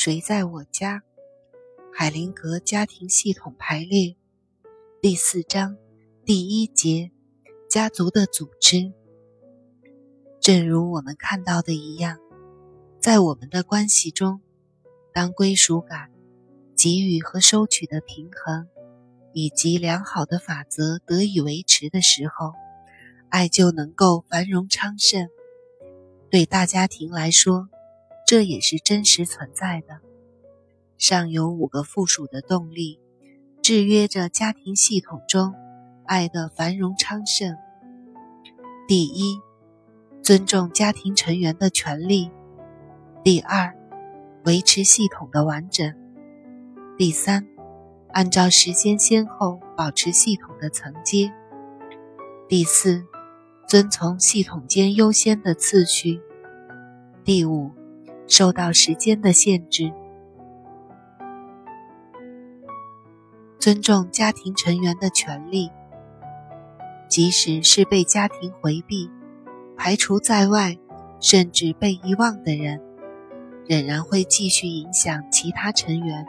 谁在我家？海灵格家庭系统排列第四章第一节：家族的组织。正如我们看到的一样，在我们的关系中，当归属感、给予和收取的平衡以及良好的法则得以维持的时候，爱就能够繁荣昌盛。对大家庭来说，这也是真实存在的。上有五个附属的动力，制约着家庭系统中爱的繁荣昌盛。第一，尊重家庭成员的权利；第二，维持系统的完整；第三，按照时间先后保持系统的层阶；第四，遵从系统间优先的次序；第五。受到时间的限制，尊重家庭成员的权利，即使是被家庭回避、排除在外，甚至被遗忘的人，仍然会继续影响其他成员。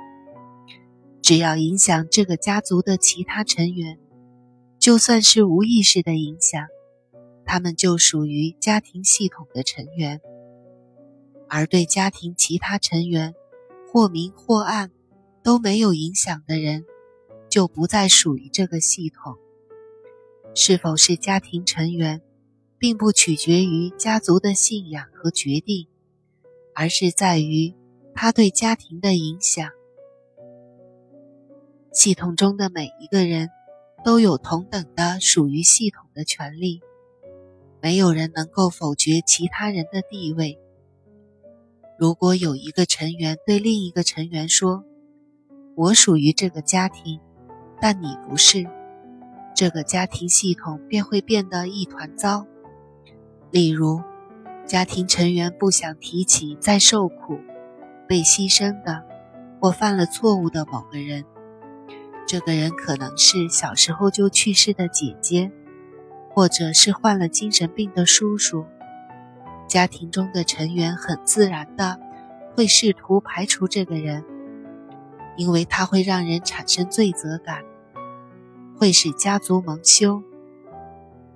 只要影响这个家族的其他成员，就算是无意识的影响，他们就属于家庭系统的成员。而对家庭其他成员，或明或暗，都没有影响的人，就不再属于这个系统。是否是家庭成员，并不取决于家族的信仰和决定，而是在于他对家庭的影响。系统中的每一个人，都有同等的属于系统的权利，没有人能够否决其他人的地位。如果有一个成员对另一个成员说：“我属于这个家庭，但你不是”，这个家庭系统便会变得一团糟。例如，家庭成员不想提起在受苦、被牺牲的或犯了错误的某个人，这个人可能是小时候就去世的姐姐，或者是患了精神病的叔叔。家庭中的成员很自然的会试图排除这个人，因为他会让人产生罪责感，会使家族蒙羞。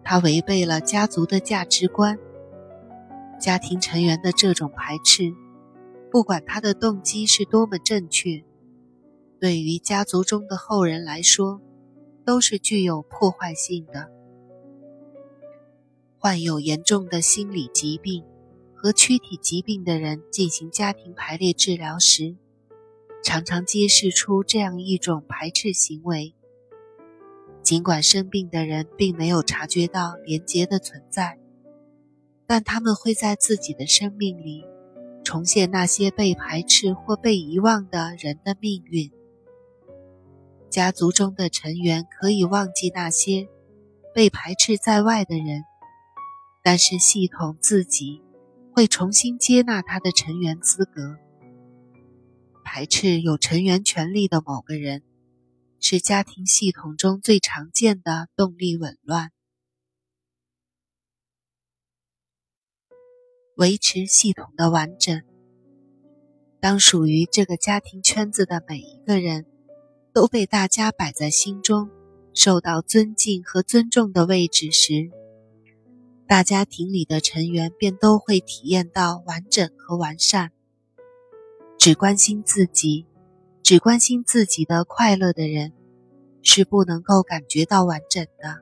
他违背了家族的价值观。家庭成员的这种排斥，不管他的动机是多么正确，对于家族中的后人来说，都是具有破坏性的。患有严重的心理疾病和躯体疾病的人进行家庭排列治疗时，常常揭示出这样一种排斥行为。尽管生病的人并没有察觉到连结的存在，但他们会在自己的生命里重现那些被排斥或被遗忘的人的命运。家族中的成员可以忘记那些被排斥在外的人。但是系统自己会重新接纳他的成员资格。排斥有成员权利的某个人，是家庭系统中最常见的动力紊乱。维持系统的完整。当属于这个家庭圈子的每一个人都被大家摆在心中、受到尊敬和尊重的位置时，大家庭里的成员便都会体验到完整和完善。只关心自己、只关心自己的快乐的人，是不能够感觉到完整的。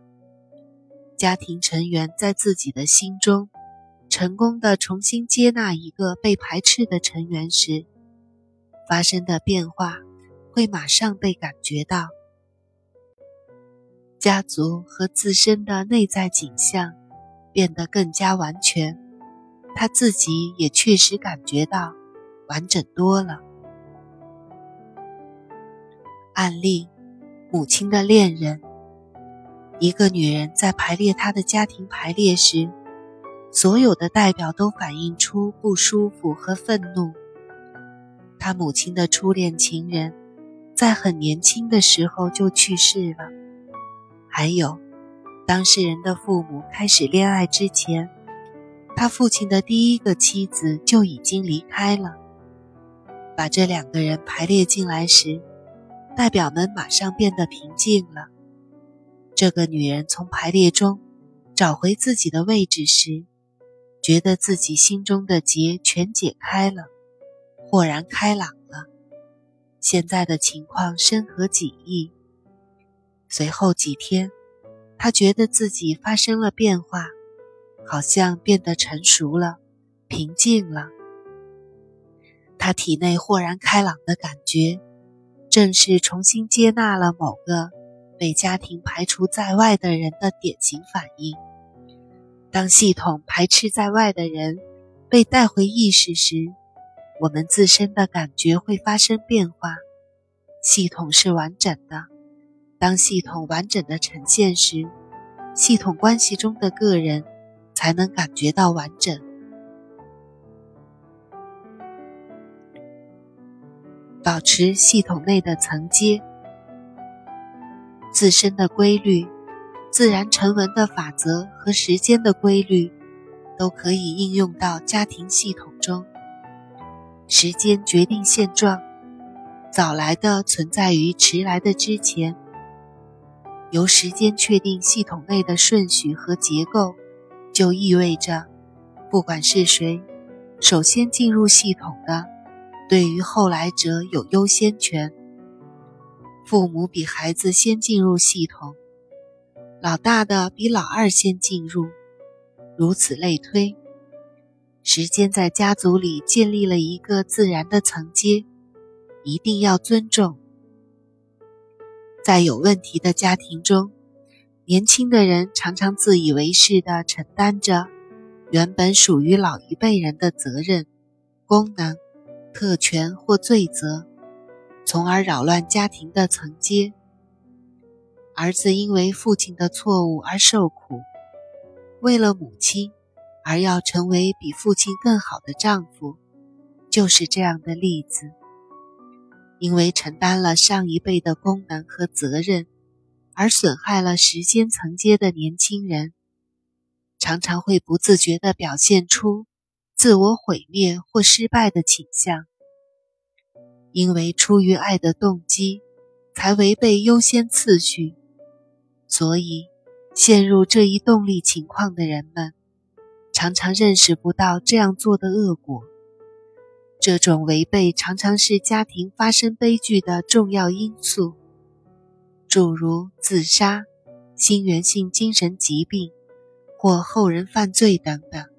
家庭成员在自己的心中成功的重新接纳一个被排斥的成员时，发生的变化会马上被感觉到。家族和自身的内在景象。变得更加完全，他自己也确实感觉到完整多了。案例：母亲的恋人。一个女人在排列她的家庭排列时，所有的代表都反映出不舒服和愤怒。她母亲的初恋情人，在很年轻的时候就去世了，还有。当事人的父母开始恋爱之前，他父亲的第一个妻子就已经离开了。把这两个人排列进来时，代表们马上变得平静了。这个女人从排列中找回自己的位置时，觉得自己心中的结全解开了，豁然开朗了。现在的情况深合己意。随后几天，他觉得自己发生了变化，好像变得成熟了，平静了。他体内豁然开朗的感觉，正是重新接纳了某个被家庭排除在外的人的典型反应。当系统排斥在外的人被带回意识时，我们自身的感觉会发生变化。系统是完整的，当系统完整的呈现时，系统关系中的个人才能感觉到完整。保持系统内的层阶，自身的规律。自然成文的法则和时间的规律，都可以应用到家庭系统中。时间决定现状，早来的存在于迟来的之前。由时间确定系统内的顺序和结构，就意味着，不管是谁，首先进入系统的，对于后来者有优先权。父母比孩子先进入系统。老大的比老二先进入，如此类推。时间在家族里建立了一个自然的层阶，一定要尊重。在有问题的家庭中，年轻的人常常自以为是地承担着原本属于老一辈人的责任、功能、特权或罪责，从而扰乱家庭的层阶。儿子因为父亲的错误而受苦，为了母亲而要成为比父亲更好的丈夫，就是这样的例子。因为承担了上一辈的功能和责任，而损害了时间层阶的年轻人，常常会不自觉地表现出自我毁灭或失败的倾向。因为出于爱的动机，才违背优先次序。所以，陷入这一动力情况的人们，常常认识不到这样做的恶果。这种违背常常是家庭发生悲剧的重要因素，诸如自杀、心源性精神疾病或后人犯罪等等。